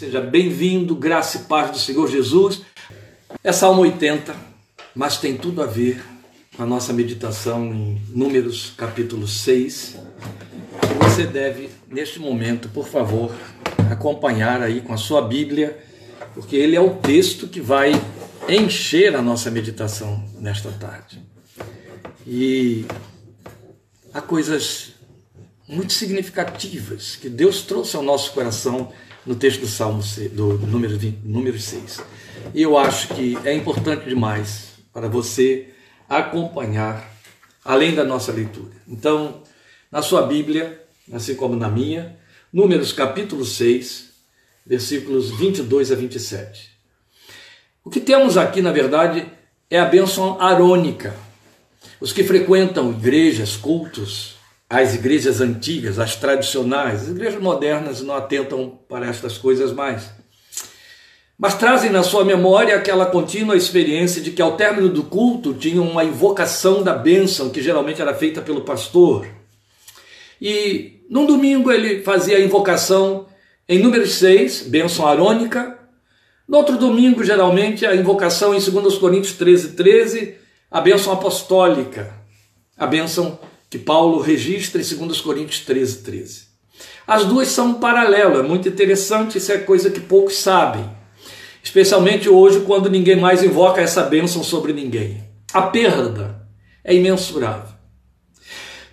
Seja bem-vindo, graça e paz do Senhor Jesus. É Salmo 80, mas tem tudo a ver com a nossa meditação em Números capítulo 6. Você deve, neste momento, por favor, acompanhar aí com a sua Bíblia, porque ele é o texto que vai encher a nossa meditação nesta tarde. E há coisas muito significativas que Deus trouxe ao nosso coração no texto do Salmo do número, 20, número 6. E eu acho que é importante demais para você acompanhar além da nossa leitura. Então, na sua Bíblia, assim como na minha, Números capítulo 6, versículos 22 a 27. O que temos aqui, na verdade, é a bênção arônica. Os que frequentam igrejas, cultos, as igrejas antigas, as tradicionais, as igrejas modernas não atentam para estas coisas mais. Mas trazem na sua memória aquela contínua experiência de que ao término do culto tinham uma invocação da bênção, que geralmente era feita pelo pastor. E num domingo ele fazia a invocação em número 6, bênção arônica. No outro domingo, geralmente, a invocação em 2 Coríntios 13, 13, a bênção apostólica, a bênção que Paulo registra em 2 Coríntios 13, 13. As duas são paralelas, é muito interessante, isso é coisa que poucos sabem. Especialmente hoje, quando ninguém mais invoca essa bênção sobre ninguém. A perda é imensurável.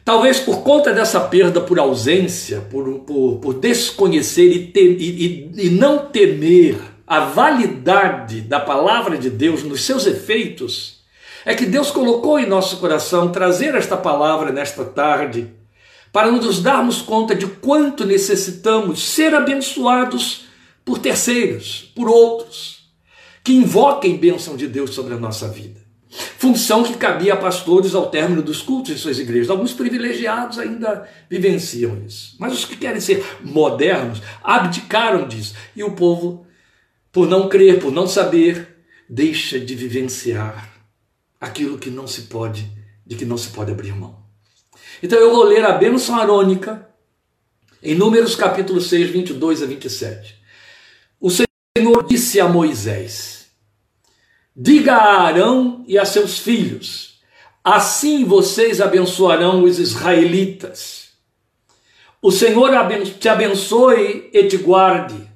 Talvez por conta dessa perda por ausência, por, por, por desconhecer e, ter, e, e, e não temer a validade da palavra de Deus nos seus efeitos, é que Deus colocou em nosso coração trazer esta palavra nesta tarde, para nos darmos conta de quanto necessitamos ser abençoados por terceiros, por outros, que invoquem bênção de Deus sobre a nossa vida. Função que cabia a pastores ao término dos cultos em suas igrejas. Alguns privilegiados ainda vivenciam isso. Mas os que querem ser modernos abdicaram disso. E o povo, por não crer, por não saber, deixa de vivenciar aquilo que não se pode, de que não se pode abrir mão. Então eu vou ler a bênção arônica em Números capítulo 6, 22 a 27. O Senhor disse a Moisés: Diga a Arão e a seus filhos: Assim vocês abençoarão os israelitas. O Senhor te abençoe e te guarde.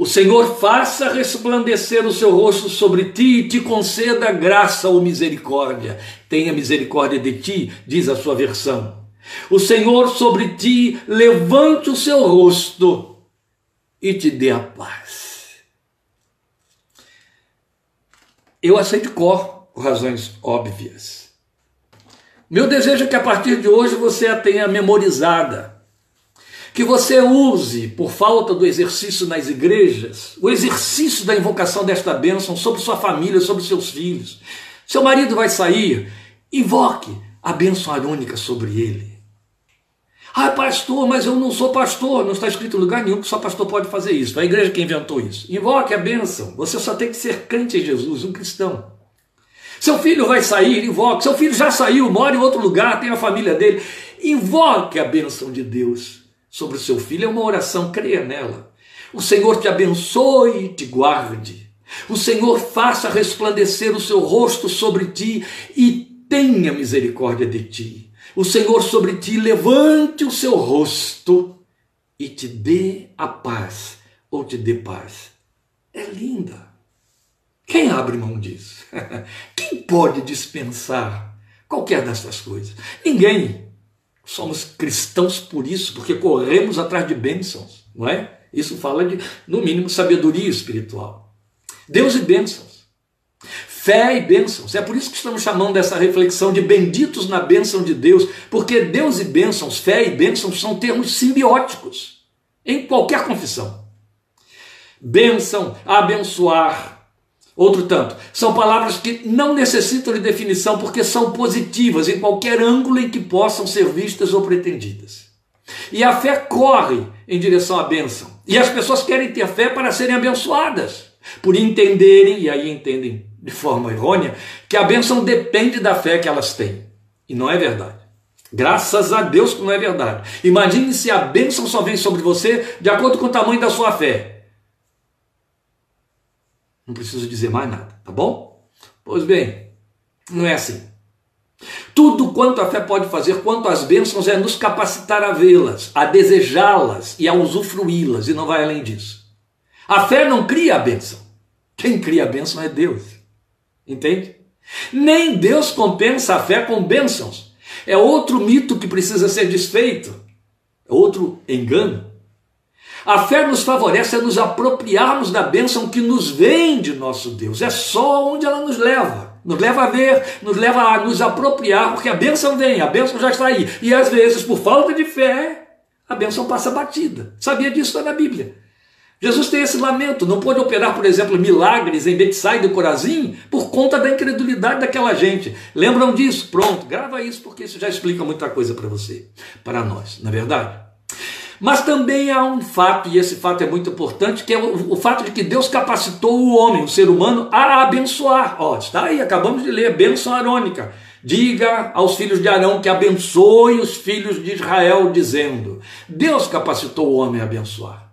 O Senhor faça resplandecer o seu rosto sobre ti e te conceda graça ou misericórdia. Tenha misericórdia de ti, diz a sua versão. O Senhor sobre ti levante o seu rosto e te dê a paz. Eu aceito cor por razões óbvias. Meu desejo é que a partir de hoje você a tenha memorizada que você use, por falta do exercício nas igrejas, o exercício da invocação desta bênção sobre sua família, sobre seus filhos. Seu marido vai sair, invoque a bênção arônica sobre ele. Ah, pastor, mas eu não sou pastor. Não está escrito em lugar nenhum que só pastor pode fazer isso. Foi a igreja que inventou isso. Invoque a bênção. Você só tem que ser crente em Jesus, um cristão. Seu filho vai sair, invoque. Seu filho já saiu, mora em outro lugar, tem a família dele. Invoque a bênção de Deus sobre o seu filho é uma oração, creia nela. O Senhor te abençoe e te guarde. O Senhor faça resplandecer o seu rosto sobre ti e tenha misericórdia de ti. O Senhor sobre ti levante o seu rosto e te dê a paz ou te dê paz. É linda. Quem abre mão disso? Quem pode dispensar qualquer dessas coisas? Ninguém. Somos cristãos por isso, porque corremos atrás de bênçãos, não é? Isso fala de, no mínimo, sabedoria espiritual. Deus e bênçãos. Fé e bênçãos. É por isso que estamos chamando dessa reflexão de benditos na bênção de Deus, porque Deus e bênçãos, fé e bênçãos são termos simbióticos em qualquer confissão. Bênção, abençoar, Outro tanto, são palavras que não necessitam de definição porque são positivas em qualquer ângulo em que possam ser vistas ou pretendidas. E a fé corre em direção à bênção. E as pessoas querem ter fé para serem abençoadas, por entenderem, e aí entendem de forma errônea, que a bênção depende da fé que elas têm. E não é verdade. Graças a Deus que não é verdade. Imagine se a bênção só vem sobre você de acordo com o tamanho da sua fé. Não preciso dizer mais nada, tá bom? Pois bem, não é assim. Tudo quanto a fé pode fazer, quanto às bênçãos, é nos capacitar a vê-las, a desejá-las e a usufruí-las, e não vai além disso. A fé não cria a bênção. Quem cria a bênção é Deus. Entende? Nem Deus compensa a fé com bênçãos. É outro mito que precisa ser desfeito. É outro engano. A fé nos favorece a nos apropriarmos da bênção que nos vem de nosso Deus. É só onde ela nos leva. Nos leva a ver, nos leva a nos apropriar, porque a bênção vem, a bênção já está aí. E às vezes, por falta de fé, a bênção passa batida. Sabia disso? Está na Bíblia. Jesus tem esse lamento, não pôde operar, por exemplo, milagres em Betsaida e Corazim por conta da incredulidade daquela gente. Lembram disso? Pronto, grava isso porque isso já explica muita coisa para você, para nós, não é verdade? Mas também há um fato, e esse fato é muito importante, que é o, o, fato de que Deus capacitou o homem, o ser humano, a abençoar. Ó, está aí, acabamos de ler, bênção arônica. Diga aos filhos de Arão que abençoe os filhos de Israel, dizendo: Deus capacitou o homem a abençoar.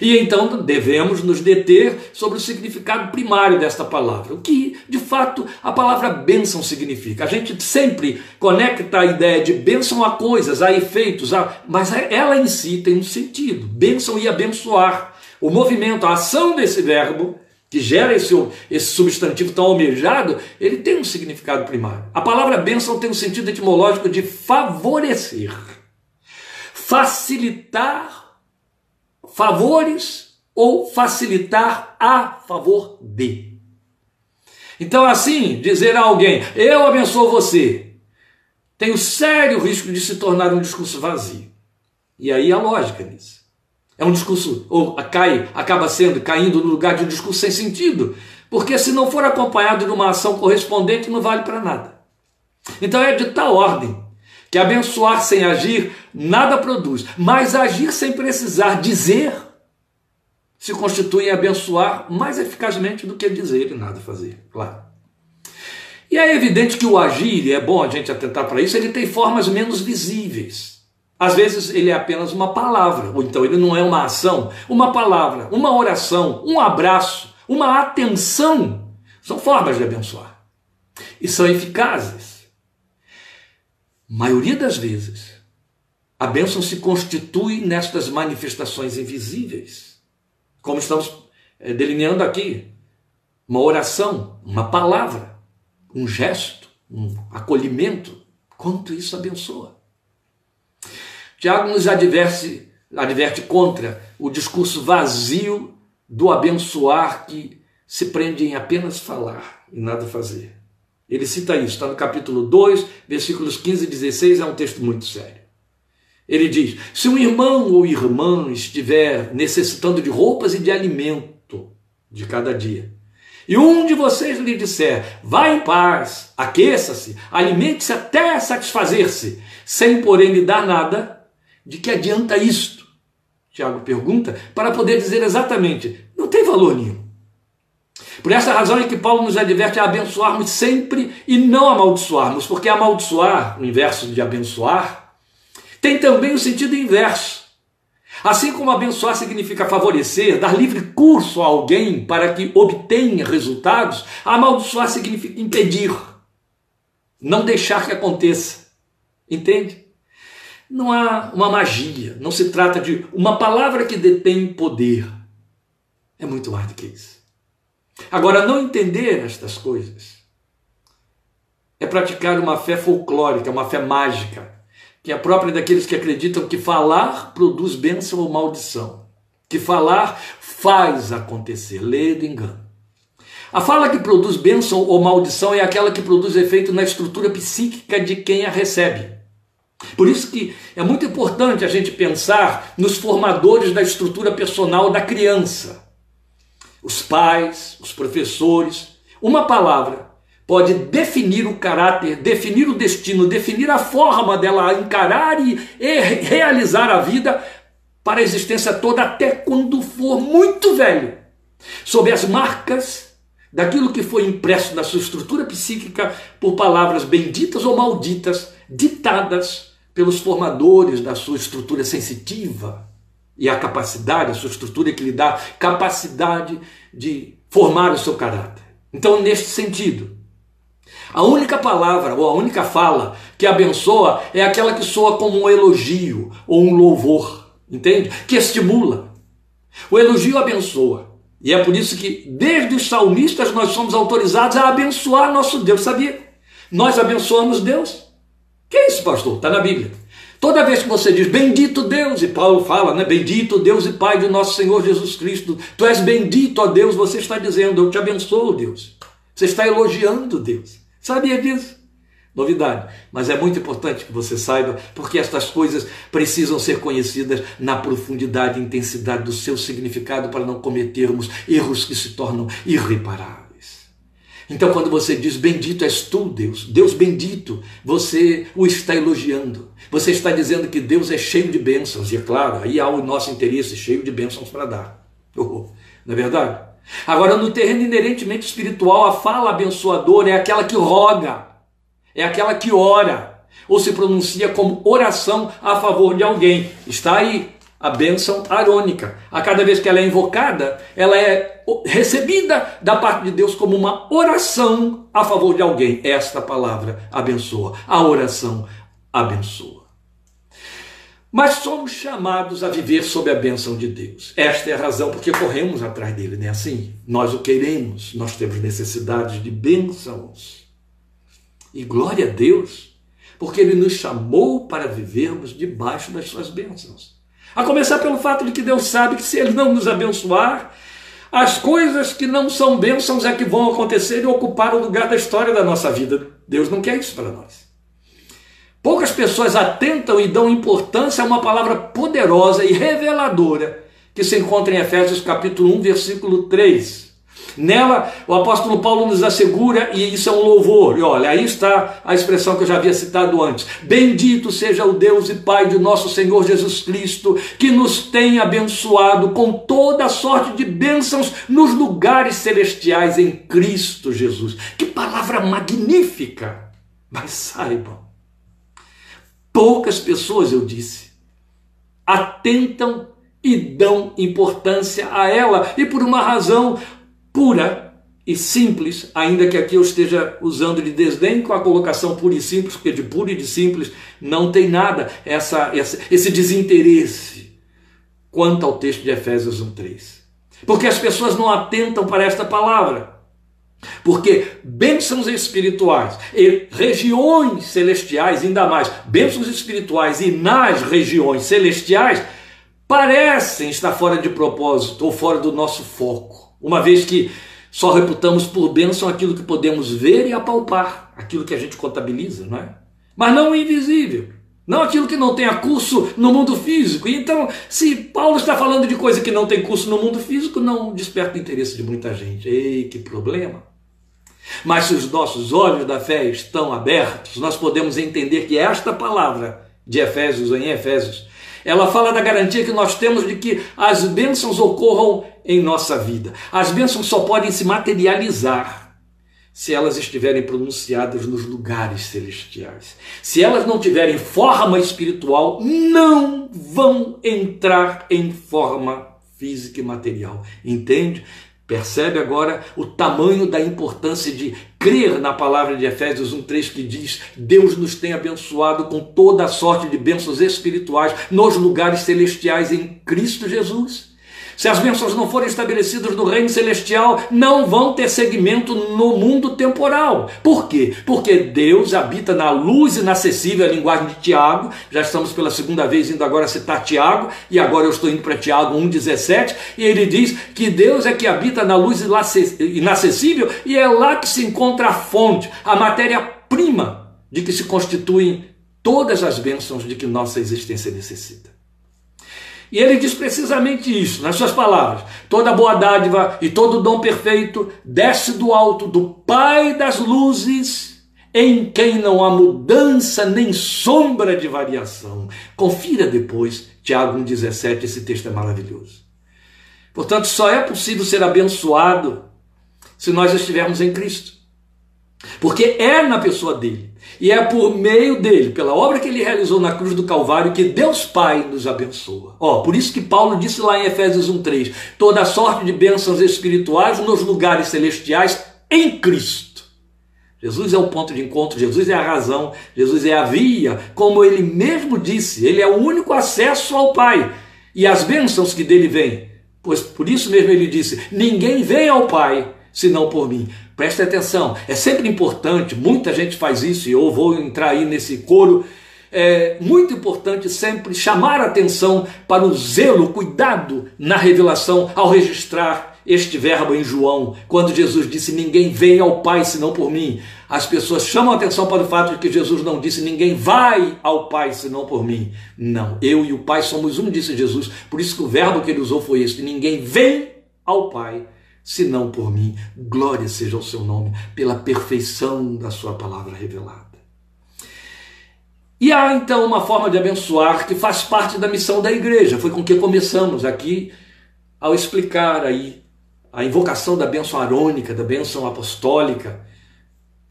E então devemos nos deter sobre o significado primário desta palavra, o que de fato a palavra bênção significa. A gente sempre conecta a ideia de bênção a coisas, a efeitos, a... mas ela em si tem um sentido. Bênção e abençoar. O movimento, a ação desse verbo, que gera esse, esse substantivo tão almejado, ele tem um significado primário. A palavra bênção tem um sentido etimológico de favorecer, facilitar favores ou facilitar a favor de. Então, assim, dizer a alguém, eu abençoo você, tem o sério risco de se tornar um discurso vazio. E aí a lógica nisso. É um discurso, ou cai, acaba sendo, caindo no lugar de um discurso sem sentido, porque se não for acompanhado de uma ação correspondente, não vale para nada. Então é de tal ordem que abençoar sem agir nada produz, mas agir sem precisar dizer se constitui em abençoar mais eficazmente do que dizer e nada fazer, claro. E é evidente que o agir, e é bom a gente atentar para isso, ele tem formas menos visíveis. Às vezes ele é apenas uma palavra, ou então ele não é uma ação, uma palavra, uma oração, um abraço, uma atenção. São formas de abençoar. E são eficazes maioria das vezes, a bênção se constitui nestas manifestações invisíveis, como estamos eh, delineando aqui. Uma oração, uma palavra, um gesto, um acolhimento, quanto isso abençoa. Tiago nos adverte, adverte contra o discurso vazio do abençoar que se prende em apenas falar e nada fazer. Ele cita isso, está no capítulo 2, versículos 15 e 16, é um texto muito sério. Ele diz: Se um irmão ou irmã estiver necessitando de roupas e de alimento de cada dia, e um de vocês lhe disser: Vá em paz, aqueça-se, alimente-se até satisfazer-se, sem porém lhe dar nada, de que adianta isto? Tiago pergunta, para poder dizer exatamente: Não tem valor nenhum. Por essa razão é que Paulo nos adverte a abençoarmos sempre e não amaldiçoarmos, porque amaldiçoar, o inverso de abençoar, tem também o sentido inverso. Assim como abençoar significa favorecer, dar livre curso a alguém para que obtenha resultados, amaldiçoar significa impedir, não deixar que aconteça. Entende? Não há uma magia, não se trata de uma palavra que detém poder. É muito mais do que isso. Agora, não entender estas coisas é praticar uma fé folclórica, uma fé mágica, que é própria daqueles que acreditam que falar produz bênção ou maldição, que falar faz acontecer, lê do engano. A fala que produz bênção ou maldição é aquela que produz efeito na estrutura psíquica de quem a recebe. Por isso que é muito importante a gente pensar nos formadores da estrutura personal da criança os pais, os professores. Uma palavra pode definir o caráter, definir o destino, definir a forma dela encarar e, realizar a vida para a existência toda, até quando for muito velho, sob as marcas daquilo que foi impresso na sua estrutura psíquica por palavras benditas ou malditas, ditadas pelos formadores da sua estrutura sensitiva e a capacidade, a sua estrutura que lhe dá capacidade de formar o seu caráter. Então, neste sentido, a única palavra ou a única fala que abençoa é aquela que soa como um elogio ou um louvor, entende? Que estimula. O elogio abençoa. E é por isso que, desde os salmistas, nós somos autorizados a abençoar nosso Deus, sabia? Nós abençoamos Deus. Que é isso, pastor? Está na Bíblia. Toda vez que você diz bendito Deus, e Paulo fala, né? Bendito Deus e Pai de nosso Senhor Jesus Cristo, tu és bendito, ó Deus, você está dizendo, eu te abençoo, Deus. Você está elogiando Deus. Sabia disso? Novidade. Mas é muito importante que você saiba, porque estas coisas precisam ser conhecidas na profundidade e intensidade do seu significado para não cometermos erros que se tornam irreparáveis. Então, quando você diz bendito és tu, Deus, Deus bendito, você o está elogiando. Você está dizendo que Deus é cheio de bênçãos, e é claro, aí há o nosso interesse cheio de bênçãos para dar. Oh, não é verdade? Agora, no terreno inerentemente espiritual, a fala abençoadora é aquela que roga, é aquela que ora, ou se pronuncia como oração a favor de alguém. Está aí a bênção arônica. A cada vez que ela é invocada, ela é recebida da parte de Deus como uma oração a favor de alguém. Esta palavra abençoa. A oração abençoa. Mas somos chamados a viver sob a bênção de Deus. Esta é a razão porque corremos atrás dele, não é assim? Nós o queremos, nós temos necessidade de bênçãos. E glória a Deus, porque ele nos chamou para vivermos debaixo das suas bênçãos. A começar pelo fato de que Deus sabe que se ele não nos abençoar, as coisas que não são bênçãos é que vão acontecer e ocupar o lugar da história da nossa vida. Deus não quer isso para nós. Poucas pessoas atentam e dão importância a uma palavra poderosa e reveladora que se encontra em Efésios capítulo 1, versículo 3. Nela, o apóstolo Paulo nos assegura, e isso é um louvor, e olha, aí está a expressão que eu já havia citado antes: Bendito seja o Deus e Pai de nosso Senhor Jesus Cristo, que nos tem abençoado com toda sorte de bênçãos nos lugares celestiais em Cristo Jesus. Que palavra magnífica! Mas saibam, Poucas pessoas, eu disse, atentam e dão importância a ela, e por uma razão pura e simples, ainda que aqui eu esteja usando de desdém com a colocação pura e simples, porque de puro e de simples não tem nada essa, essa, esse desinteresse quanto ao texto de Efésios 1,3. Porque as pessoas não atentam para esta palavra. Porque bênçãos espirituais e regiões celestiais, ainda mais, bênçãos espirituais e nas regiões celestiais, parecem estar fora de propósito ou fora do nosso foco, uma vez que só reputamos por bênção aquilo que podemos ver e apalpar, aquilo que a gente contabiliza, não é? Mas não o invisível. Não aquilo que não tenha curso no mundo físico. Então, se Paulo está falando de coisa que não tem curso no mundo físico, não desperta o interesse de muita gente. Ei, que problema! Mas se os nossos olhos da fé estão abertos, nós podemos entender que esta palavra de Efésios em Efésios, ela fala da garantia que nós temos de que as bênçãos ocorram em nossa vida. As bênçãos só podem se materializar se elas estiverem pronunciadas nos lugares celestiais. Se elas não tiverem forma espiritual, não vão entrar em forma física e material. Entende? Percebe agora o tamanho da importância de crer na palavra de Efésios 1:3 que diz: Deus nos tem abençoado com toda a sorte de bênçãos espirituais nos lugares celestiais em Cristo Jesus. Se as bênçãos não forem estabelecidas no reino celestial, não vão ter segmento no mundo temporal. Por quê? Porque Deus habita na luz inacessível, a linguagem de Tiago. Já estamos pela segunda vez indo agora citar Tiago, e agora eu estou indo para Tiago 1,17, e ele diz que Deus é que habita na luz inacessível e é lá que se encontra a fonte, a matéria-prima de que se constituem todas as bênçãos de que nossa existência necessita. E ele diz precisamente isso, nas suas palavras: toda boa dádiva e todo dom perfeito desce do alto do Pai das luzes, em quem não há mudança nem sombra de variação. Confira depois, Tiago 1,17, esse texto é maravilhoso. Portanto, só é possível ser abençoado se nós estivermos em Cristo. Porque é na pessoa dele E é por meio dele, pela obra que ele realizou na cruz do Calvário, que Deus Pai nos abençoa. Ó, por isso que Paulo disse lá em Efésios 1:3, toda sorte de bênçãos espirituais nos lugares celestiais em Cristo. Jesus é o ponto de encontro, Jesus é a razão, Jesus é a via, como ele mesmo disse, ele é o único acesso ao Pai e as bênçãos que dele vêm. Pois por isso mesmo ele disse: ninguém vem ao Pai senão por mim. Preste atenção, é sempre importante, muita gente faz isso e eu vou entrar aí nesse coro. É muito importante sempre chamar atenção para o zelo, cuidado na revelação ao registrar este verbo em João, quando Jesus disse: Ninguém vem ao Pai senão por mim. As pessoas chamam atenção para o fato de que Jesus não disse: Ninguém vai ao Pai senão por mim. Não, eu e o Pai somos um, disse Jesus. Por isso que o verbo que ele usou foi este: Ninguém vem ao Pai senão por mim. Glória seja o seu nome, pela perfeição da sua palavra revelada. E há então uma forma de abençoar que faz parte da missão da igreja. Foi com que começamos aqui ao explicar aí a invocação da bênção arônica, da bênção apostólica,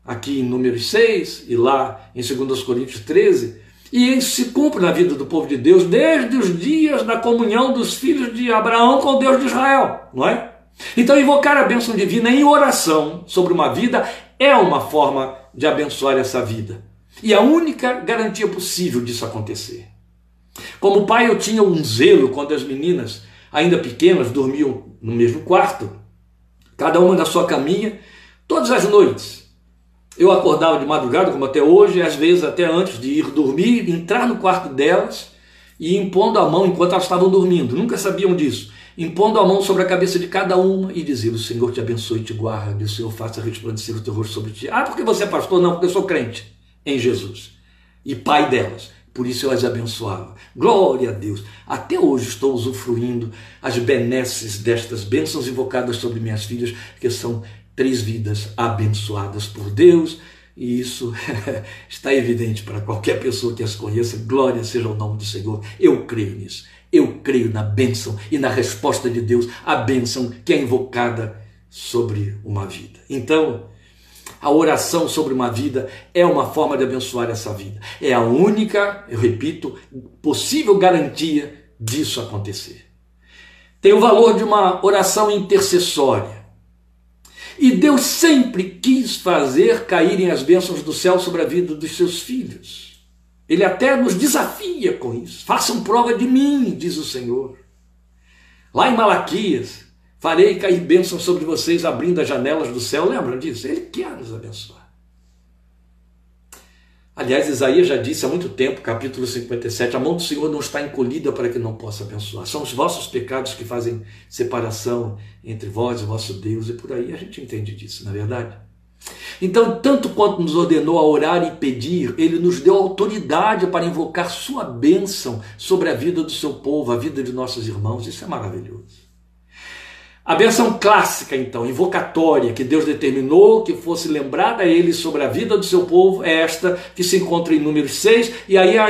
aqui em Números 6 e lá em 2 Coríntios 13. E isso se cumpre na vida do povo de Deus desde os dias da comunhão dos filhos de Abraão com o Deus de Israel, não é? Então, invocar a bênção divina em oração sobre uma vida é uma forma de abençoar essa vida. E a única garantia possível disso acontecer. Como pai, eu tinha um zelo quando as meninas, ainda pequenas, dormiam no mesmo quarto, cada uma na sua caminha, todas as noites. Eu acordava de madrugada, como até hoje, às vezes até antes de ir dormir, entrar no quarto delas e impondo a mão enquanto elas estavam dormindo. Nunca sabiam disso impondo a mão sobre a cabeça de cada uma e dizer: O Senhor te abençoe e te guarde, o Senhor faça resplandecer o teu rosto sobre ti. Ah, porque você é pastor? Não, porque eu sou crente em Jesus e pai delas. Por isso eu as abençoava. Glória a Deus. Até hoje estou usufruindo as benesses destas bênçãos invocadas sobre minhas filhas, que são três vidas abençoadas por Deus. E isso está evidente para qualquer pessoa que as conheça. Glória seja o nome do Senhor. Eu creio nisso. Eu creio na bênção e na resposta de Deus, a bênção que é invocada sobre uma vida. Então, a oração sobre uma vida é uma forma de abençoar essa vida. É a única, eu repito, possível garantia disso acontecer. Tem o valor de uma oração intercessória. E Deus sempre quis fazer caírem as bênçãos do céu sobre a vida dos seus filhos. Ele até nos desafia com isso. Façam prova de mim, diz o Senhor. Lá em Malaquias, farei cair bênção sobre vocês, abrindo as janelas do céu. Lembra disso? Ele quer nos abençoar. Aliás, Isaías já disse há muito tempo, capítulo 57, a mão do Senhor não está encolhida para que não possa abençoar. São os vossos pecados que fazem separação entre vós e vosso Deus, e por aí a gente entende disso, na é verdade? Então, tanto quanto nos ordenou a orar e pedir, ele nos deu autoridade para invocar sua bênção sobre a vida do seu povo, a vida de nossos irmãos. Isso é maravilhoso. A bênção clássica, então, invocatória, que Deus determinou que fosse lembrada a ele sobre a vida do seu povo, é esta que se encontra em Números 6, e aí a,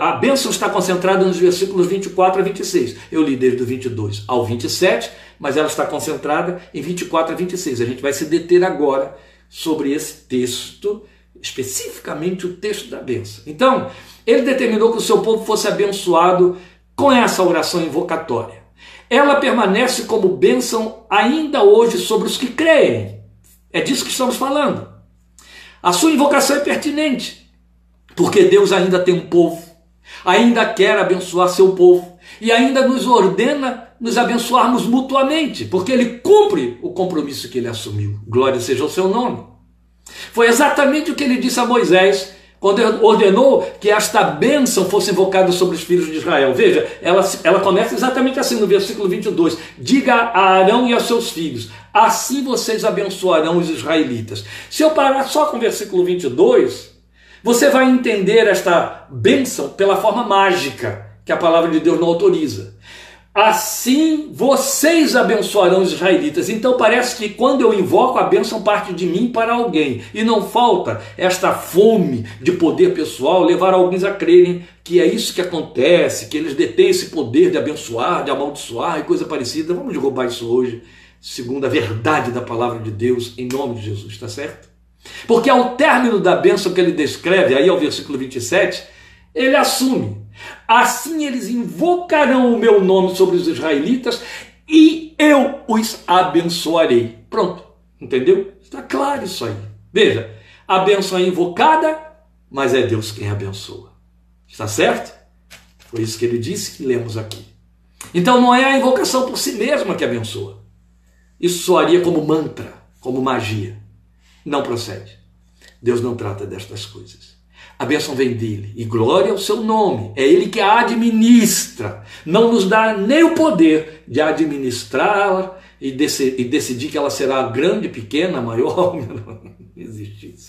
a bênção está concentrada nos versículos 24 a 26. Eu li desde o 22 ao 27, mas ela está concentrada em 24 a 26. A gente vai se deter agora sobre esse texto, especificamente o texto da bênção. Então, ele determinou que o seu povo fosse abençoado com essa oração invocatória. Ela permanece como bênção ainda hoje sobre os que creem. É disso que estamos falando. A sua invocação é pertinente, porque Deus ainda tem um povo, ainda quer abençoar seu povo e ainda nos ordena nos abençoarmos mutuamente, porque ele cumpre o compromisso que ele assumiu. Glória seja o seu nome. Foi exatamente o que ele disse a Moisés quando ordenou que esta bênção fosse invocada sobre os filhos de Israel. Veja, ela, ela começa exatamente assim no versículo 22. Diga a Arão e a seus filhos: assim vocês abençoarão os israelitas. Se eu parar só com o versículo 22, você vai entender esta bênção pela forma mágica que a palavra de Deus não autoriza. Assim vocês abençoarão os israelitas. Então parece que quando eu invoco a bênção parte de mim para alguém. E não falta esta fome de poder pessoal levar alguns a crerem que é isso que acontece, que eles detêm esse poder de abençoar, de amaldiçoar e coisa parecida. Vamos derrubar isso hoje, segundo a verdade da palavra de Deus, em nome de Jesus, está certo? Porque ao término da bênção que ele descreve, aí ao versículo 27, ele assume: assim eles invocarão o meu nome sobre os israelitas e eu os abençoarei. Pronto, entendeu? Está claro isso aí. Veja, a bênção é invocada, mas é Deus quem abençoa. Está certo? Foi isso que ele disse que lemos aqui. Então não é a invocação por si mesma que abençoa. Isso soaria como mantra, como magia. Não procede. Deus não trata destas coisas. A bênção vem dele e glória ao seu nome. É ele que a administra. Não nos dá nem o poder de administrar e, e decidir que ela será grande, pequena, maior. Não existe isso.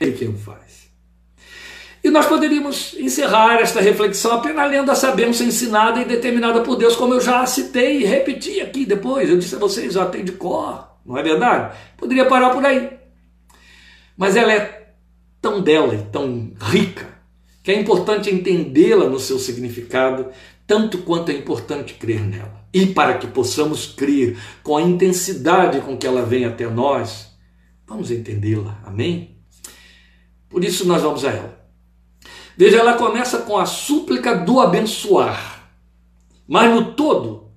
É ele quem o faz. E nós poderíamos encerrar esta reflexão apenas lendo essa bênção ensinada e determinada por Deus, como eu já citei e repeti aqui depois. Eu disse a vocês, já tem de cor, não é verdade? Poderia parar por aí. Mas ela é tão dela e tão rica que é importante entendê-la no seu significado, tanto quanto é importante crer nela. E para que possamos crer com a intensidade com que ela vem até nós, vamos entendê-la. Amém? Por isso nós vamos a ela. Veja, ela começa com a súplica do abençoar. Mas no todo,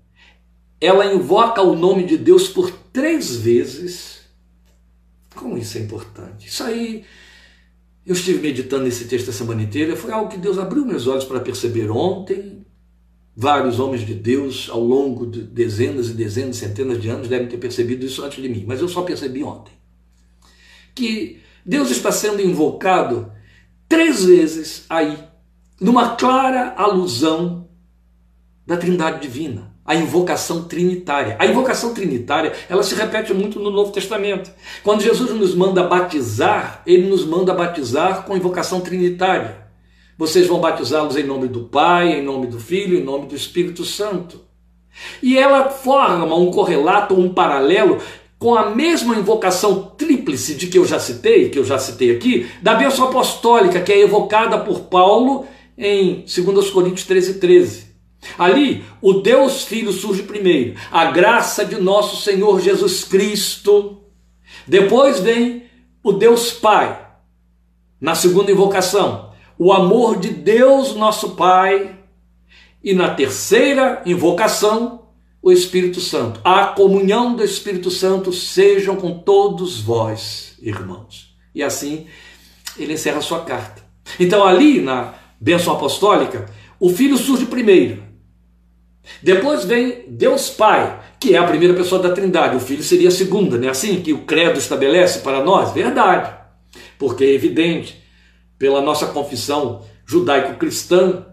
ela invoca o nome de Deus por três vezes. Como isso é importante? Isso aí, eu estive meditando nesse texto a semana inteira, foi algo que Deus abriu meus olhos para perceber ontem. Vários homens de Deus, ao longo de dezenas e dezenas, centenas de anos, devem ter percebido isso antes de mim, mas eu só percebi ontem. Que Deus está sendo invocado três vezes aí, numa clara alusão da Trindade Divina, a invocação trinitária. A invocação trinitária, ela se repete muito no Novo Testamento. Quando Jesus nos manda batizar, ele nos manda batizar com invocação trinitária. Vocês vão batizá-los em nome do Pai, em nome do Filho, em nome do Espírito Santo. E ela forma um correlato, um paralelo com a mesma invocação tríplice de que eu já citei, que eu já citei aqui, da bênção apostólica que é evocada por Paulo em 2 Coríntios 13, 13. Ali, o Deus Filho surge primeiro, a graça de nosso Senhor Jesus Cristo. Depois vem o Deus Pai, na segunda invocação, o amor de Deus, nosso Pai. E na terceira invocação, o Espírito Santo. A comunhão do Espírito Santo sejam com todos vós, irmãos. E assim ele encerra a sua carta. Então, ali na bênção apostólica, o Filho surge primeiro. Depois vem Deus Pai, que é a primeira pessoa da Trindade. O Filho seria a segunda, não é assim que o credo estabelece para nós? Verdade. Porque é evidente, pela nossa confissão judaico-cristã,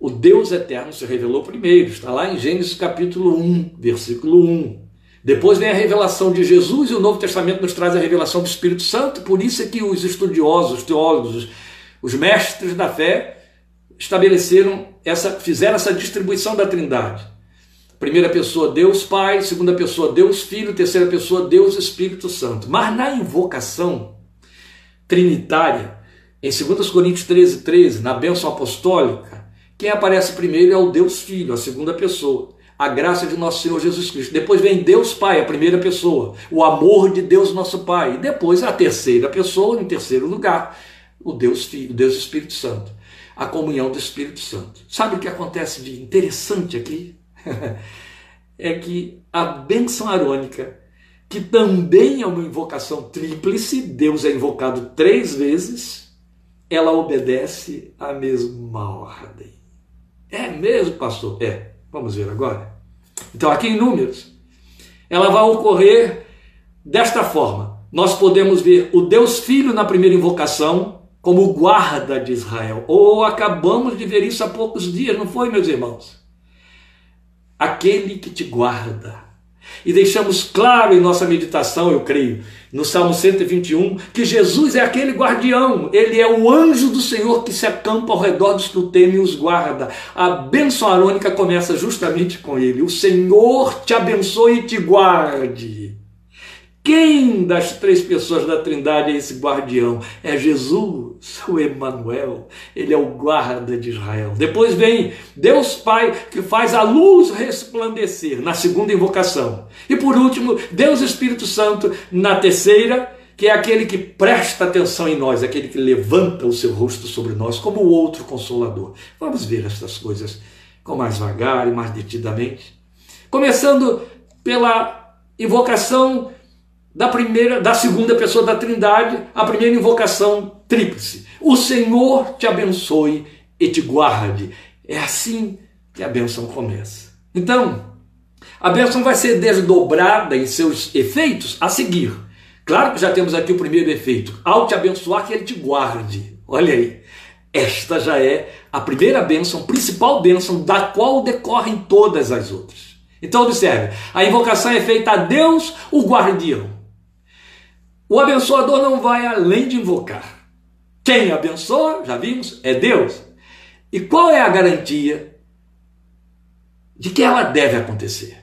o Deus eterno se revelou primeiro, está lá em Gênesis capítulo 1, versículo 1. Depois vem a revelação de Jesus e o Novo Testamento nos traz a revelação do Espírito Santo, por isso é que os estudiosos, os teólogos, os mestres da fé estabeleceram essa, fizeram essa distribuição da Trindade. Primeira pessoa, Deus Pai, segunda pessoa, Deus Filho, terceira pessoa, Deus Espírito Santo. Mas na invocação trinitária, em 2 Coríntios 13, 13, na bênção apostólica, quem aparece primeiro é o Deus Filho, a segunda pessoa. A graça de nosso Senhor Jesus Cristo. Depois vem Deus Pai, a primeira pessoa. O amor de Deus, nosso Pai. E depois a terceira pessoa, em terceiro lugar, o Deus Filho, o Deus Espírito Santo. A comunhão do Espírito Santo. Sabe o que acontece de interessante aqui? é que a bênção arônica, que também é uma invocação tríplice, Deus é invocado três vezes, ela obedece à mesma ordem. É mesmo, pastor? É. Vamos ver agora. Então, aqui em Números, ela vai ocorrer desta forma. Nós podemos ver o Deus Filho na primeira invocação como guarda de Israel. Ou acabamos de ver isso há poucos dias, não foi, meus irmãos? Aquele que te guarda. E deixamos claro em nossa meditação, eu creio, no Salmo 121, que Jesus é aquele guardião, ele é o anjo do Senhor que se acampa ao redor dos que o temem e os guarda. A bênção arônica começa justamente com ele. O Senhor te abençoe e te guarde. Quem das três pessoas da Trindade é esse guardião? É Jesus, o Emanuel. Ele é o guarda de Israel. Depois vem Deus Pai que faz a luz resplandecer na segunda invocação. E por último, Deus Espírito Santo na terceira que é aquele que presta atenção em nós, aquele que levanta o seu rosto sobre nós, como o outro consolador. Vamos ver estas coisas com mais vagar e mais detidamente. Começando pela invocação da primeira, da segunda pessoa da Trindade, a primeira invocação tríplice. O Senhor te abençoe e te guarde. É assim que a bênção começa. Então, a bênção vai ser desdobrada em seus efeitos a seguir. Claro que já temos aqui o primeiro efeito. Ao te abençoar, que ele te guarde. Olha aí. Esta já é a primeira bênção, principal bênção, da qual decorrem todas as outras. Então, observe: a invocação é feita a Deus, o guardião. O abençoador não vai além de invocar. Quem abençoa, já vimos, é Deus. E qual é a garantia de que ela deve acontecer?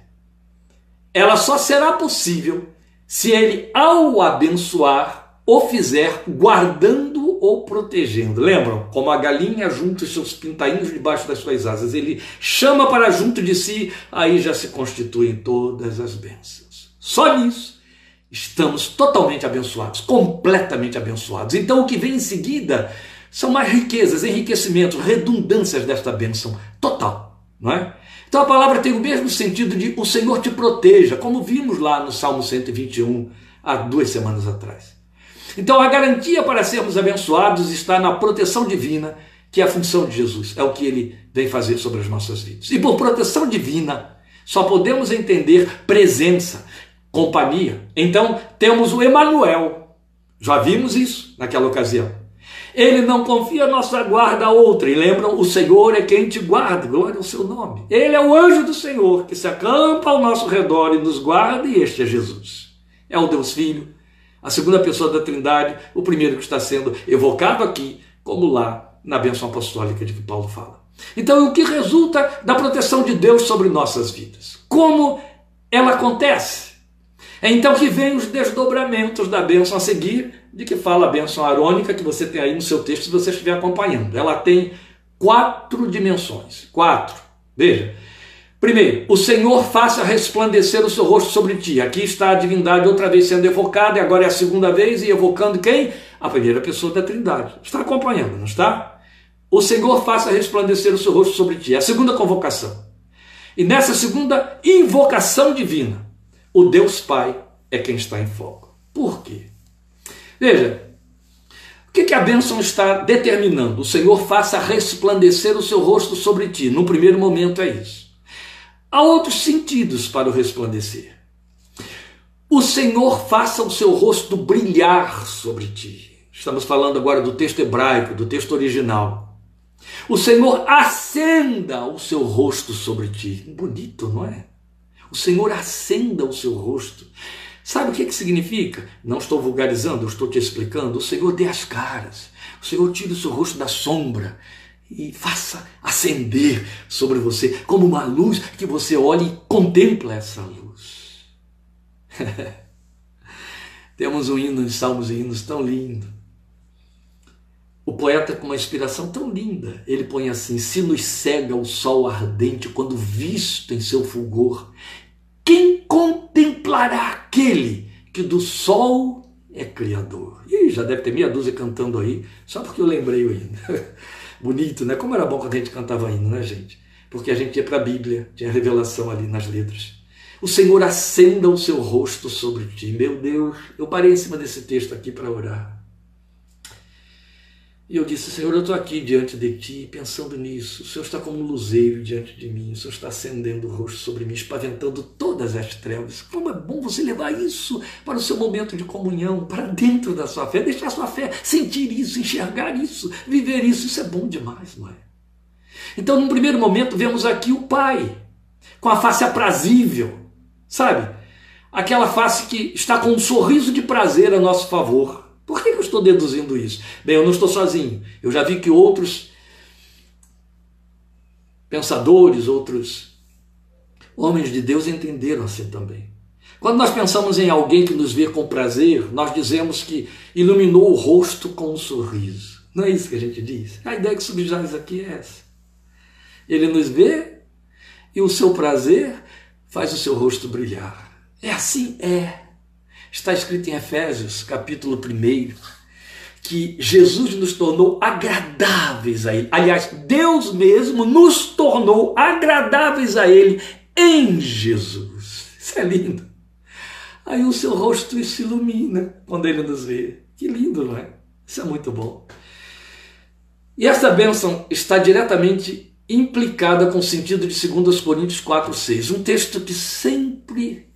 Ela só será possível se ele, ao abençoar, o fizer guardando ou protegendo. Lembram? Como a galinha junta os seus pintainhos debaixo das suas asas. Ele chama para junto de si, aí já se constituem todas as bênçãos. Só nisso estamos totalmente abençoados, completamente abençoados. Então o que vem em seguida são mais riquezas, enriquecimentos, redundâncias desta bênção total, não é? Então a palavra tem o mesmo sentido de o Senhor te proteja, como vimos lá no Salmo 121 há duas semanas atrás. Então a garantia para sermos abençoados está na proteção divina, que é a função de Jesus, é o que ele vem fazer sobre as nossas vidas. E por proteção divina, só podemos entender presença, companhia. Então temos o Emanuel. Já vimos isso naquela ocasião. Ele não confia nossa guarda a outra. E lembram, o Senhor é quem te guarda, glória ao seu nome. Ele é o anjo do Senhor que se acampa ao nosso redor e nos guarda, e este é Jesus. É o Deus Filho, a segunda pessoa da Trindade, o primeiro que está sendo evocado aqui, como lá na bênção apostólica de que Paulo fala. Então, o que resulta da proteção de Deus sobre nossas vidas? Como ela acontece? É então que vem os desdobramentos da bênção a seguir, de que fala a bênção arônica que você tem aí no seu texto, se você estiver acompanhando. Ela tem quatro dimensões. Quatro. Veja. Primeiro, o Senhor faça resplandecer o seu rosto sobre ti. Aqui está a divindade outra vez sendo evocada, e agora é a segunda vez, e evocando quem? A primeira pessoa da Trindade. Está acompanhando, não está? O Senhor faça resplandecer o seu rosto sobre ti. É a segunda convocação. E nessa segunda invocação divina, o Deus Pai é quem está em foco. Por quê? Veja, o que, que a bênção está determinando? O Senhor faça resplandecer o seu rosto sobre ti. No primeiro momento é isso. Há outros sentidos para o resplandecer. O Senhor faça o seu rosto brilhar sobre ti. Estamos falando agora do texto hebraico, do texto original. O Senhor acenda o seu rosto sobre ti. Bonito, não é? O Senhor acenda o seu rosto. Sabe o que, que significa? Não estou vulgarizando, estou te explicando. O Senhor dê as caras. O Senhor tire o seu rosto da sombra e faça acender sobre você como uma luz que você olha e contempla essa luz. Temos um hino em Salmos e Hinos tão lindo. O poeta com uma inspiração tão linda, ele põe assim: se nos cega o sol ardente quando visto em seu fulgor, quem contemplará aquele que do sol é criador? E já deve ter meia dúzia cantando aí, só porque eu lembrei o hino. Bonito, né? Como era bom quando a gente cantava hino, né, gente? Porque a gente ia para a Bíblia, tinha revelação ali nas letras. O Senhor acenda o seu rosto sobre ti. Meu Deus, eu parei em cima desse texto aqui para orar. E eu disse, Senhor, eu estou aqui diante de Ti, pensando nisso. O Senhor está como um luzeiro diante de mim. O Senhor está acendendo o rosto sobre mim, espaventando todas as trevas. Como é bom você levar isso para o seu momento de comunhão, para dentro da sua fé, deixar sua fé sentir isso, enxergar isso, viver isso. Isso é bom demais, não é? Então, num primeiro momento, vemos aqui o Pai, com a face aprazível, sabe? Aquela face que está com um sorriso de prazer a nosso favor estou deduzindo isso? Bem, eu não estou sozinho. Eu já vi que outros pensadores, outros homens de Deus entenderam assim também. Quando nós pensamos em alguém que nos vê com prazer, nós dizemos que iluminou o rosto com um sorriso. Não é isso que a gente diz? A ideia que subjaz aqui é essa. Ele nos vê e o seu prazer faz o seu rosto brilhar. É assim? É. Está escrito em Efésios, capítulo 1, que Jesus nos tornou agradáveis a Ele. Aliás, Deus mesmo nos tornou agradáveis a Ele em Jesus. Isso é lindo. Aí o seu rosto se ilumina quando Ele nos vê. Que lindo, não é? Isso é muito bom. E essa bênção está diretamente implicada com o sentido de 2 Coríntios 4, 6. Um texto que sempre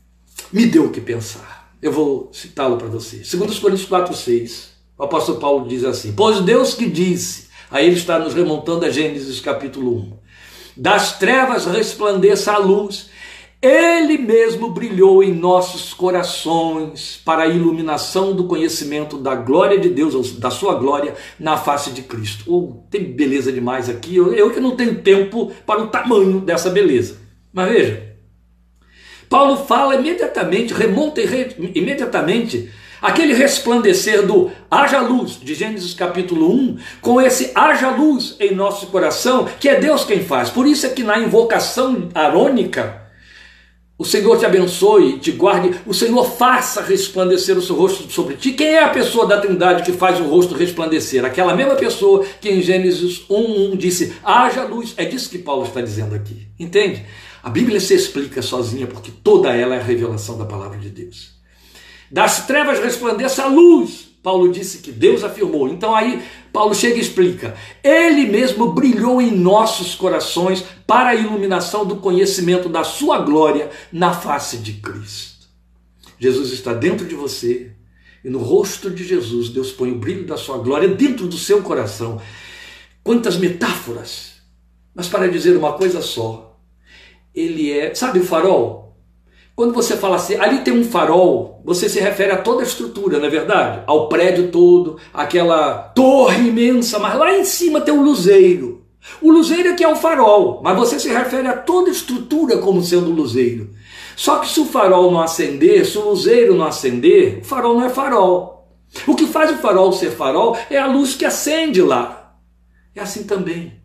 me deu o que pensar. Eu vou citá-lo para você. 2 Coríntios 4, 6. O apóstolo Paulo diz assim: Pois Deus que disse, aí ele está nos remontando a Gênesis capítulo 1: Das trevas resplandeça a luz, ele mesmo brilhou em nossos corações para a iluminação do conhecimento da glória de Deus, da sua glória na face de Cristo. Oh, tem beleza demais aqui. Eu, eu que não tenho tempo para o tamanho dessa beleza. Mas veja, Paulo fala imediatamente, remonta imediatamente aquele resplandecer do haja luz, de Gênesis capítulo 1, com esse haja luz em nosso coração, que é Deus quem faz. Por isso é que na invocação arônica, o Senhor te abençoe, te guarde, o Senhor faça resplandecer o seu rosto sobre ti. Quem é a pessoa da Trindade que faz o rosto resplandecer? Aquela mesma pessoa que em Gênesis 1:1 disse: "Haja luz". É disso que Paulo está dizendo aqui. Entende? A Bíblia se explica sozinha porque toda ela é a revelação da palavra de Deus. Das trevas resplandeça a luz. Paulo disse que Deus afirmou. Então aí Paulo chega e explica: Ele mesmo brilhou em nossos corações para a iluminação do conhecimento da sua glória na face de Cristo. Jesus está dentro de você e no rosto de Jesus Deus põe o brilho da sua glória dentro do seu coração. Quantas metáforas! Mas para dizer uma coisa só, ele é. Sabe o farol? Quando você fala assim, ali tem um farol, você se refere a toda a estrutura, não é verdade? Ao prédio todo, aquela torre imensa, mas lá em cima tem um luzeiro. O luzeiro é que é o farol, mas você se refere a toda a estrutura como sendo luzeiro. Só que se o farol não acender, se o luzeiro não acender, o farol não é farol. O que faz o farol ser farol é a luz que acende lá. É assim também.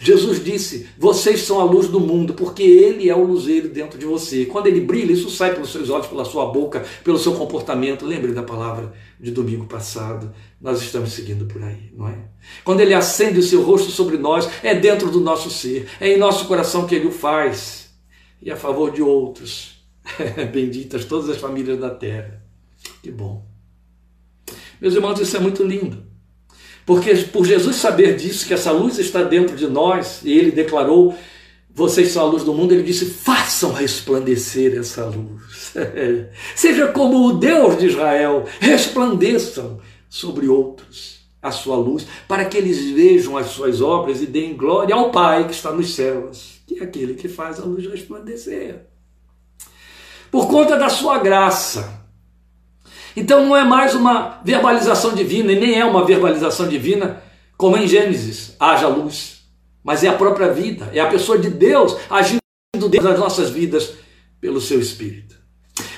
Jesus disse: Vocês são a luz do mundo, porque Ele é o luzeiro dentro de você. Quando Ele brilha, isso sai pelos seus olhos, pela sua boca, pelo seu comportamento. Lembre da palavra de domingo passado. Nós estamos seguindo por aí, não é? Quando Ele acende o seu rosto sobre nós, é dentro do nosso ser, é em nosso coração que Ele o faz. E a favor de outros. Benditas todas as famílias da terra. Que bom. Meus irmãos, isso é muito lindo. Porque por Jesus saber disso, que essa luz está dentro de nós, e ele declarou: vocês são a luz do mundo, ele disse: façam resplandecer essa luz. Seja como o Deus de Israel, resplandeçam sobre outros a sua luz, para que eles vejam as suas obras e deem glória ao Pai que está nos céus, que é aquele que faz a luz resplandecer. Por conta da sua graça, então não é mais uma verbalização divina, e nem é uma verbalização divina como em Gênesis, haja luz. Mas é a própria vida, é a pessoa de Deus agindo dentro das nossas vidas pelo seu Espírito.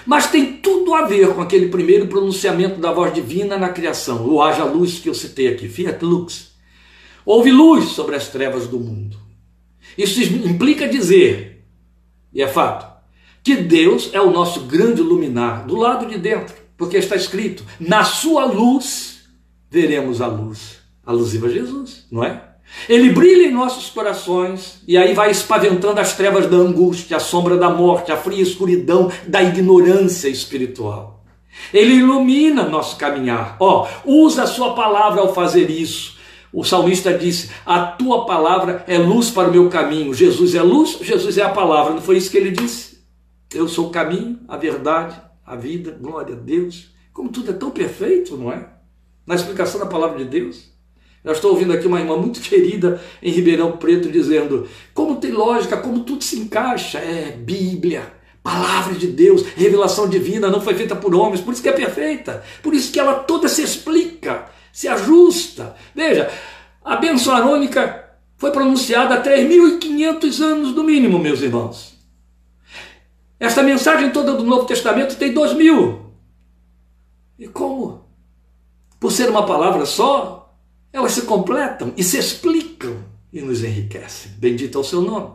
Mas tem tudo a ver com aquele primeiro pronunciamento da voz divina na criação, o haja luz que eu citei aqui, fiat lux. Houve luz sobre as trevas do mundo. Isso implica dizer, e é fato, que Deus é o nosso grande luminar do lado de dentro. Porque está escrito: na sua luz veremos a luz. Alusiva a Jesus, não é? Ele brilha em nossos corações e aí vai espaventando as trevas da angústia, a sombra da morte, a fria escuridão da ignorância espiritual. Ele ilumina nosso caminhar. Ó, oh, usa a sua palavra ao fazer isso. O salmista disse: A tua palavra é luz para o meu caminho. Jesus é luz, Jesus é a palavra. Não foi isso que ele disse? Eu sou o caminho, a verdade a vida, glória a Deus. Como tudo é tão perfeito, não é? Na explicação da palavra de Deus. Eu estou ouvindo aqui uma irmã muito querida em Ribeirão Preto dizendo: como tem lógica, como tudo se encaixa. É Bíblia, palavra de Deus, revelação divina, não foi feita por homens, por isso que é perfeita, por isso que ela toda se explica, se ajusta. Veja, a bênção arônica foi pronunciada há 3.500 anos no mínimo, meus irmãos. Esta mensagem toda do Novo Testamento tem dois mil. E como? Por ser uma palavra só, elas se completam e se explicam e nos enriquecem. Bendito é o seu nome.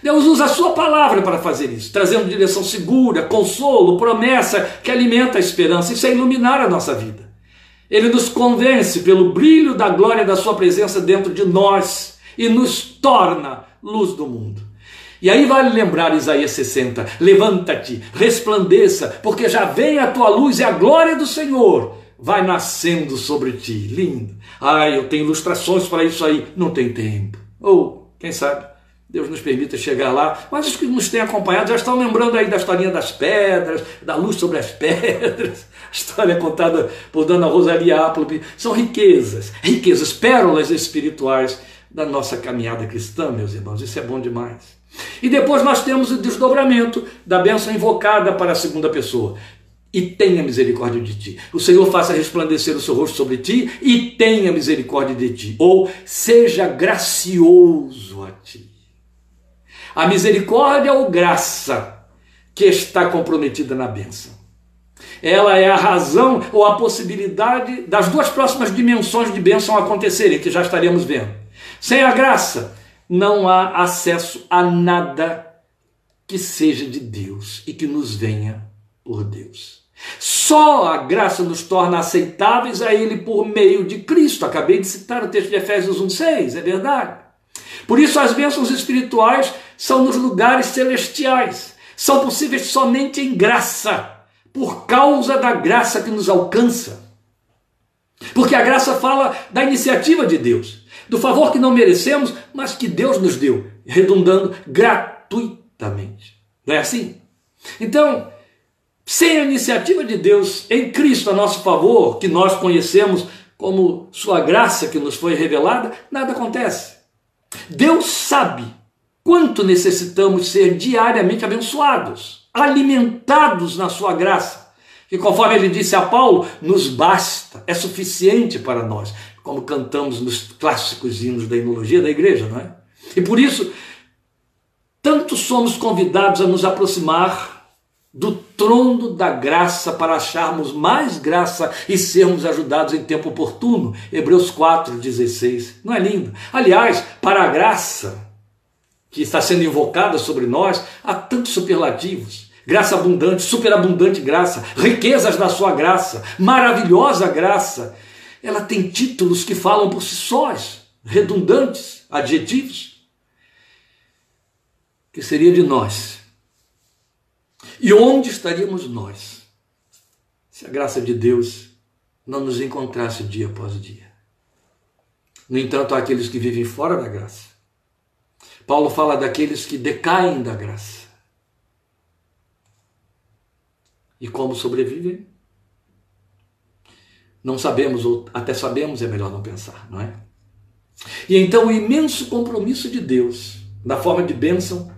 Deus usa a sua palavra para fazer isso, trazendo direção segura, consolo, promessa que alimenta a esperança. Isso é iluminar a nossa vida. Ele nos convence pelo brilho da glória da sua presença dentro de nós e nos torna luz do mundo. E aí vale lembrar Isaías 60: levanta-te, resplandeça, porque já vem a tua luz e a glória do Senhor vai nascendo sobre ti. Lindo. Ah, eu tenho ilustrações para isso aí. Não tem tempo. Ou, quem sabe, Deus nos permita chegar lá. Mas os que nos têm acompanhado já estão lembrando aí da historinha das pedras, da luz sobre as pedras. A história contada por Dona Rosalia Appleby. São riquezas, riquezas, pérolas espirituais da nossa caminhada cristã, meus irmãos. Isso é bom demais. E depois nós temos o desdobramento da bênção invocada para a segunda pessoa. E tenha misericórdia de ti. O Senhor faça resplandecer o seu rosto sobre ti e tenha misericórdia de ti. Ou seja gracioso a ti. A misericórdia ou graça que está comprometida na bênção. Ela é a razão ou a possibilidade das duas próximas dimensões de bênção acontecerem, que já estaremos vendo. Sem a graça, não há acesso a nada que seja de Deus e que nos venha por Deus. Só a graça nos torna aceitáveis a Ele por meio de Cristo. Acabei de citar o texto de Efésios 1,6, é verdade. Por isso, as bênçãos espirituais são nos lugares celestiais. São possíveis somente em graça, por causa da graça que nos alcança. Porque a graça fala da iniciativa de Deus do favor que não merecemos, mas que Deus nos deu, redundando gratuitamente. Não é assim? Então, sem a iniciativa de Deus em Cristo a nosso favor, que nós conhecemos como Sua graça que nos foi revelada, nada acontece. Deus sabe quanto necessitamos ser diariamente abençoados, alimentados na Sua graça. Que conforme ele disse a Paulo, nos basta, é suficiente para nós como cantamos nos clássicos hinos da imunologia da igreja, não é? E por isso, tanto somos convidados a nos aproximar do trono da graça para acharmos mais graça e sermos ajudados em tempo oportuno. Hebreus 4,16. Não é lindo? Aliás, para a graça que está sendo invocada sobre nós, há tantos superlativos. Graça abundante, superabundante graça, riquezas da sua graça, maravilhosa graça, ela tem títulos que falam por si sós, redundantes, adjetivos. Que seria de nós? E onde estaríamos nós se a graça de Deus não nos encontrasse dia após dia? No entanto, há aqueles que vivem fora da graça. Paulo fala daqueles que decaem da graça. E como sobrevivem? Não sabemos, ou até sabemos, é melhor não pensar, não é? E então o imenso compromisso de Deus, na forma de bênção,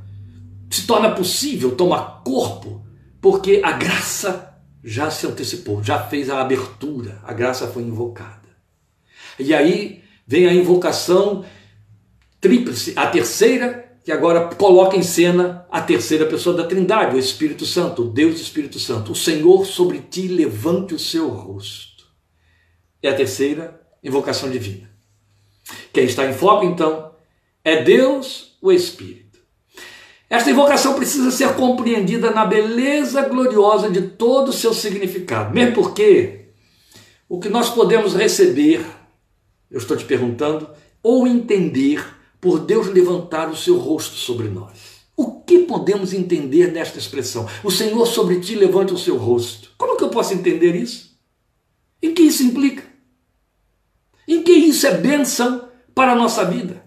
se torna possível, toma corpo, porque a graça já se antecipou, já fez a abertura, a graça foi invocada. E aí vem a invocação tríplice, a terceira, que agora coloca em cena a terceira pessoa da Trindade, o Espírito Santo, o Deus Espírito Santo. O Senhor sobre ti levante o seu rosto é a terceira invocação divina. Quem está em foco, então, é Deus, o Espírito. Esta invocação precisa ser compreendida na beleza gloriosa de todo o seu significado, mesmo porque o que nós podemos receber, eu estou te perguntando, ou entender por Deus levantar o seu rosto sobre nós. O que podemos entender nesta expressão? O Senhor sobre ti levanta o seu rosto. Como que eu posso entender isso? E que isso implica? Em que isso é bênção para a nossa vida?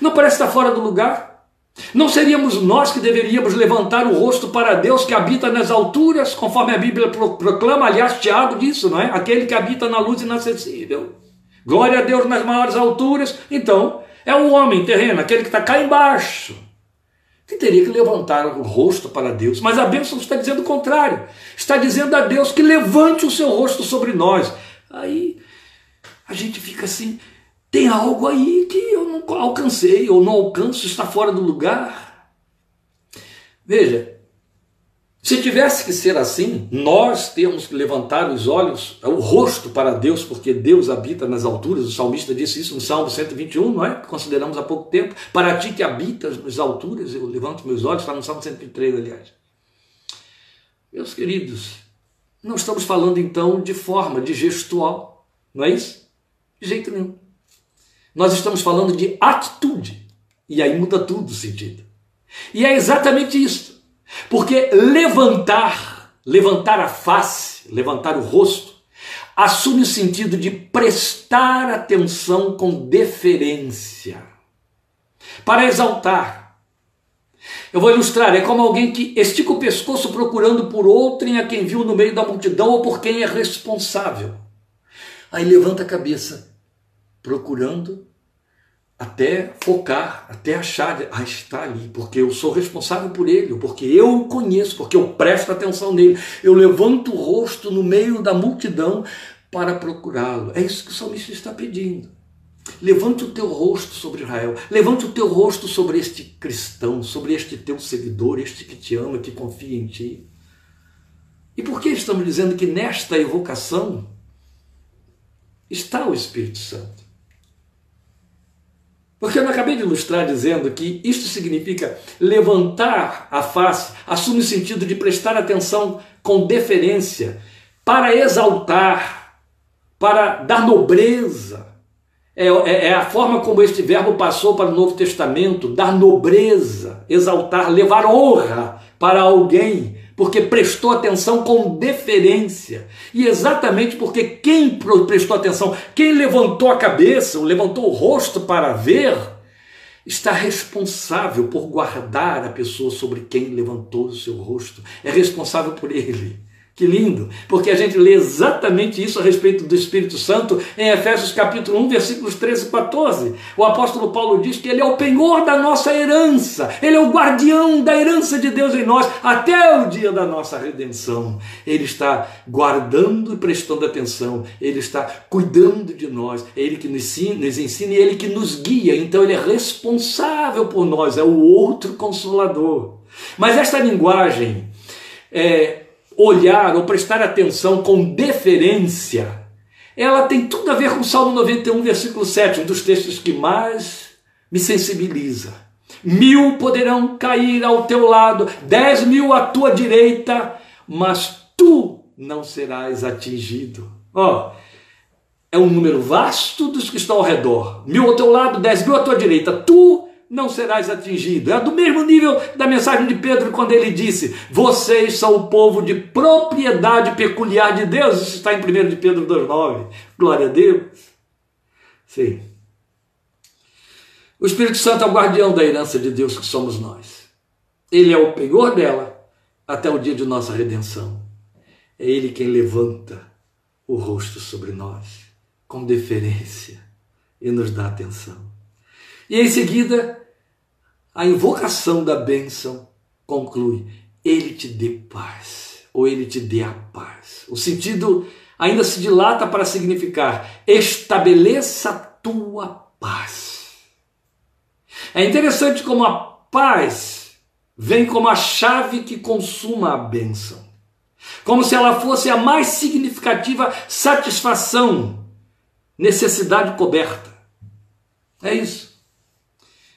Não parece estar fora do lugar? Não seríamos nós que deveríamos levantar o rosto para Deus que habita nas alturas, conforme a Bíblia proclama, aliás, Tiago disso, não é? Aquele que habita na luz inacessível. Glória a Deus nas maiores alturas. Então, é o homem terreno, aquele que está cá embaixo, que teria que levantar o rosto para Deus. Mas a bênção está dizendo o contrário. Está dizendo a Deus que levante o seu rosto sobre nós. Aí a gente fica assim, tem algo aí que eu não alcancei, ou não alcanço, está fora do lugar. Veja, Se tivesse que ser assim, nós temos que levantar os olhos, o rosto para Deus, porque Deus habita nas alturas. O salmista disse isso no Salmo 121, não é? Consideramos há pouco tempo. Para ti que habitas nas alturas, eu levanto meus olhos, está no Salmo 123, aliás. Meus queridos, não estamos falando então de forma, de gestual, não é isso? De jeito nenhum. Nós estamos falando de atitude, e aí muda tudo o sentido. E é exatamente isso. Porque levantar, levantar a face, levantar o rosto, assume o sentido de prestar atenção com deferência, para exaltar. Eu vou ilustrar, é como alguém que estica o pescoço procurando por outrem a quem viu no meio da multidão ou por quem é responsável. Aí levanta a cabeça, procurando até focar, até achar, ah, está ali, porque eu sou responsável por ele, porque eu o conheço, porque eu presto atenção nele. Eu levanto o rosto no meio da multidão para procurá-lo. É isso que o salmista está pedindo. Levante o teu rosto sobre Israel, levante o teu rosto sobre este cristão, sobre este teu seguidor, este que te ama, que confia em ti. E por que estamos dizendo que nesta evocação está o Espírito Santo? Porque eu acabei de ilustrar dizendo que isto significa levantar a face, assume o sentido de prestar atenção com deferência, para exaltar, para dar nobreza. É, é, é, a forma como este verbo passou para o Novo Testamento, dar nobreza, exaltar, levar honra para alguém porque prestou atenção com deferência. E exatamente porque quem prestou atenção, quem levantou a cabeça, levantou o rosto para ver, está responsável por guardar a pessoa sobre quem levantou o seu rosto. É responsável por ele. Que lindo, porque a gente lê exatamente isso a respeito do Espírito Santo em Efésios capítulo 1, versículos 13 e 14. O apóstolo Paulo diz que ele é o penhor da nossa herança, ele é o guardião da herança de Deus em nós até o dia da nossa redenção. Ele está guardando e prestando atenção, ele está cuidando de nós, é ele que nos ensina, nos ensina e ele que nos guia. Então ele é responsável por nós, é o outro consolador. Mas esta linguagem é, olhar ou prestar atenção com deferência, ela tem tudo a ver com o Salmo 91, versículo 7, um dos textos que mais me sensibiliza. Mil poderão cair ao teu lado, dez mil à tua direita, mas tu não serás atingido. Ó, oh, é um número vasto dos que estão ao redor. Mil ao teu lado, dez mil à tua direita. Tu não serás atingido. É do mesmo nível da mensagem de Pedro quando ele disse: Vocês são o povo de propriedade peculiar de Deus. Isso está em 1 de Pedro 2,9. Glória a Deus. Sim. O Espírito Santo é o guardião da herança de Deus que somos nós. Ele é o penhor dela até o dia de nossa redenção. É Ele quem levanta o rosto sobre nós com deferência e nos dá atenção. E em seguida, a invocação da bênção conclui: Ele te dê paz, ou Ele te dê a paz. O sentido ainda se dilata para significar: estabeleça a tua paz. É interessante como a paz vem como a chave que consuma a bênção, como se ela fosse a mais significativa satisfação, necessidade coberta. É isso.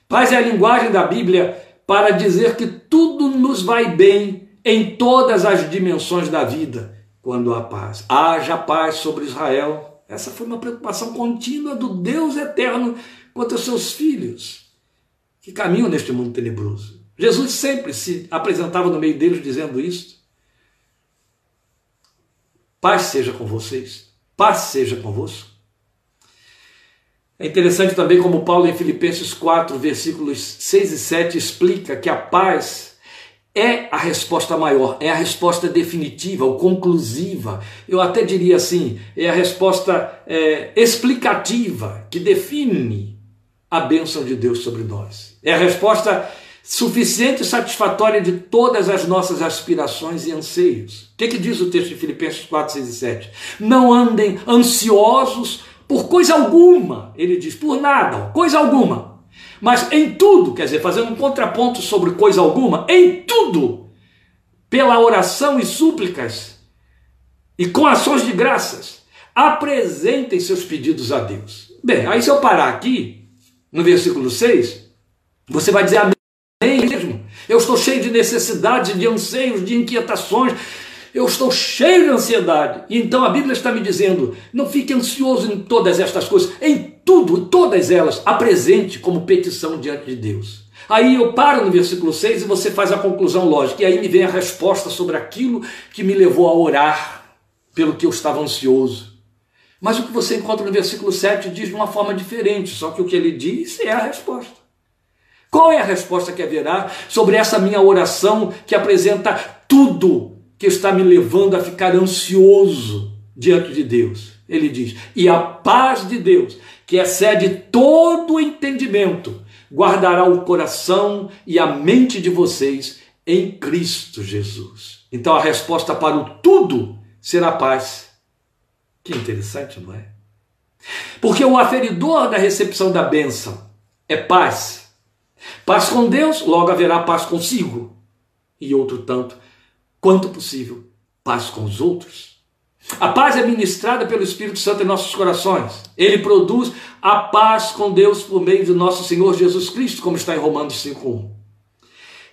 Paz é a linguagem da Bíblia para dizer que tudo nos vai bem em todas as dimensões da vida quando há paz. Haja paz sobre Israel. Essa foi uma preocupação contínua do Deus eterno quanto aos seus filhos que caminham neste mundo tenebroso. Jesus sempre se apresentava no meio deles dizendo isso. Paz seja com vocês, paz seja convosco. É interessante também como Paulo em Filipenses 4, versículos 6 e 7 explica que a paz é a resposta maior, é a resposta definitiva, ou conclusiva. Eu até diria assim, é a resposta é, explicativa que define a bênção de Deus sobre nós. É a resposta suficiente e satisfatória de todas as nossas aspirações e anseios. O que, que diz o texto de Filipenses 4, 6 e 7? Não andem ansiosos por coisa alguma, ele diz, por nada, coisa alguma. Mas em tudo, quer dizer, fazendo um contraponto sobre coisa alguma, em tudo, pela oração e súplicas e com ações de graças, apresentem seus pedidos a Deus. Bem, aí se eu parar aqui, no versículo 6, você vai dizer amém mesmo. Eu estou cheio de necessidades, de anseios, de inquietações. Eu estou cheio de ansiedade. E então a Bíblia está me dizendo: não fique ansioso em todas estas coisas, em tudo, todas elas, apresente como petição diante de Deus. Aí eu paro no versículo 6 e você faz a conclusão lógica. E aí me vem a resposta sobre aquilo que me levou a orar pelo que eu estava ansioso. Mas o que você encontra no versículo 7 diz de uma forma diferente, só que o que ele diz é a resposta. Qual é a resposta que haverá sobre essa minha oração que apresenta tudo que está me levando a ficar ansioso diante de Deus? Ele diz: E a paz de Deus, que excede todo o entendimento, guardará o coração e a mente de vocês em Cristo Jesus. Então a resposta para o tudo será paz. Que interessante, não é? Porque o aferidor da recepção da bênção é paz Paz com Deus, logo haverá paz consigo. E outro tanto, quanto possível, paz com os outros. A paz é ministrada pelo Espírito Santo em nossos corações. Ele produz a paz com Deus por meio do nosso Senhor Jesus Cristo, como está em Romanos 5:1.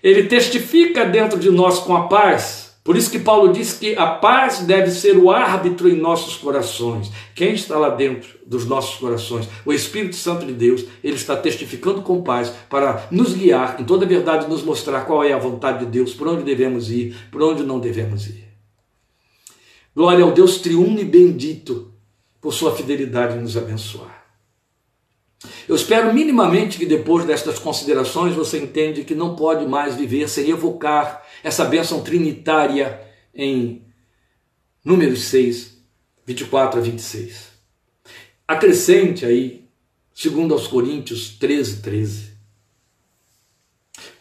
Ele testifica dentro de nós com a paz por isso que Paulo diz que a paz deve ser o árbitro em nossos corações. Quem está lá dentro dos nossos corações? O Espírito Santo de Deus, ele está testificando com paz para nos guiar, em toda a verdade, nos mostrar qual é a vontade de Deus, por onde devemos ir, por onde não devemos ir. Glória ao Deus triuno e bendito por sua fidelidade em nos abençoar. Eu espero minimamente que depois destas considerações você entende que não pode mais viver sem evocar essa bênção trinitária em Números 6, 24 a 26. Acrescente aí, segundo aos Coríntios 13, 13.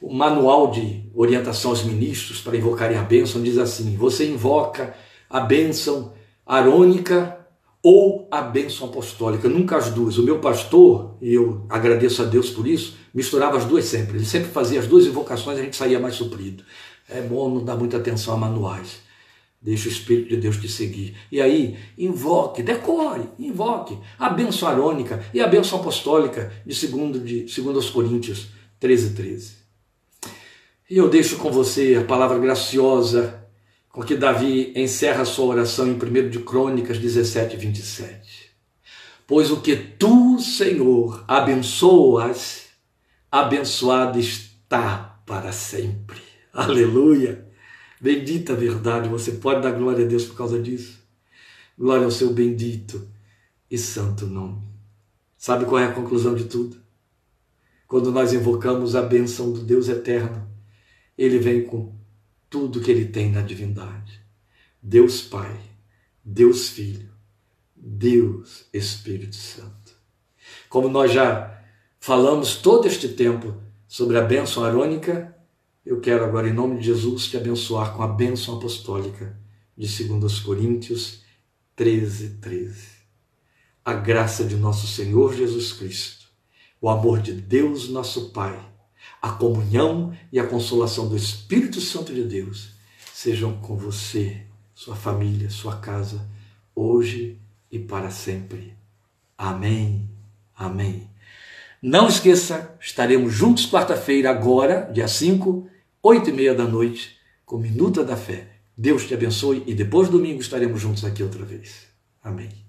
O manual de orientação aos ministros para invocarem a bênção diz assim: você invoca a bênção arônica ou a bênção apostólica, nunca as duas. O meu pastor, e eu agradeço a Deus por isso, misturava as duas sempre. Ele sempre fazia as duas invocações e a gente saía mais suprido. É bom não dar muita atenção a manuais. Deixa o Espírito de Deus te seguir. E aí, invoque, decore, invoque a bênção arônica e a bênção apostólica de segundo, de segundo aos Coríntios 13, 13. E eu deixo com você a palavra graciosa com que Davi encerra sua oração em 1 de Crônicas 17, 27. Pois o que tu, Senhor, abençoas, abençoado está para sempre. Aleluia! Bendita verdade, você pode dar glória a Deus por causa disso. Glória ao seu bendito e santo nome. Sabe qual é a conclusão de tudo? Quando nós invocamos a bênção do Deus eterno, ele vem com tudo que ele tem na divindade. Deus Pai, Deus Filho, Deus Espírito Santo. Como nós já falamos todo este tempo sobre a bênção arônica, eu quero agora, em nome de Jesus, te abençoar com a bênção apostólica de 2 Coríntios 13, 13. A graça de nosso Senhor Jesus Cristo, o amor de Deus, nosso Pai a comunhão e a consolação do Espírito Santo de Deus sejam com você, sua família, sua casa, hoje e para sempre. Amém. Amém. Não esqueça, estaremos juntos quarta-feira, agora, dia 5, oito e meia da noite, com Minuta da Fé. Deus te abençoe e depois domingo estaremos juntos aqui outra vez. Amém.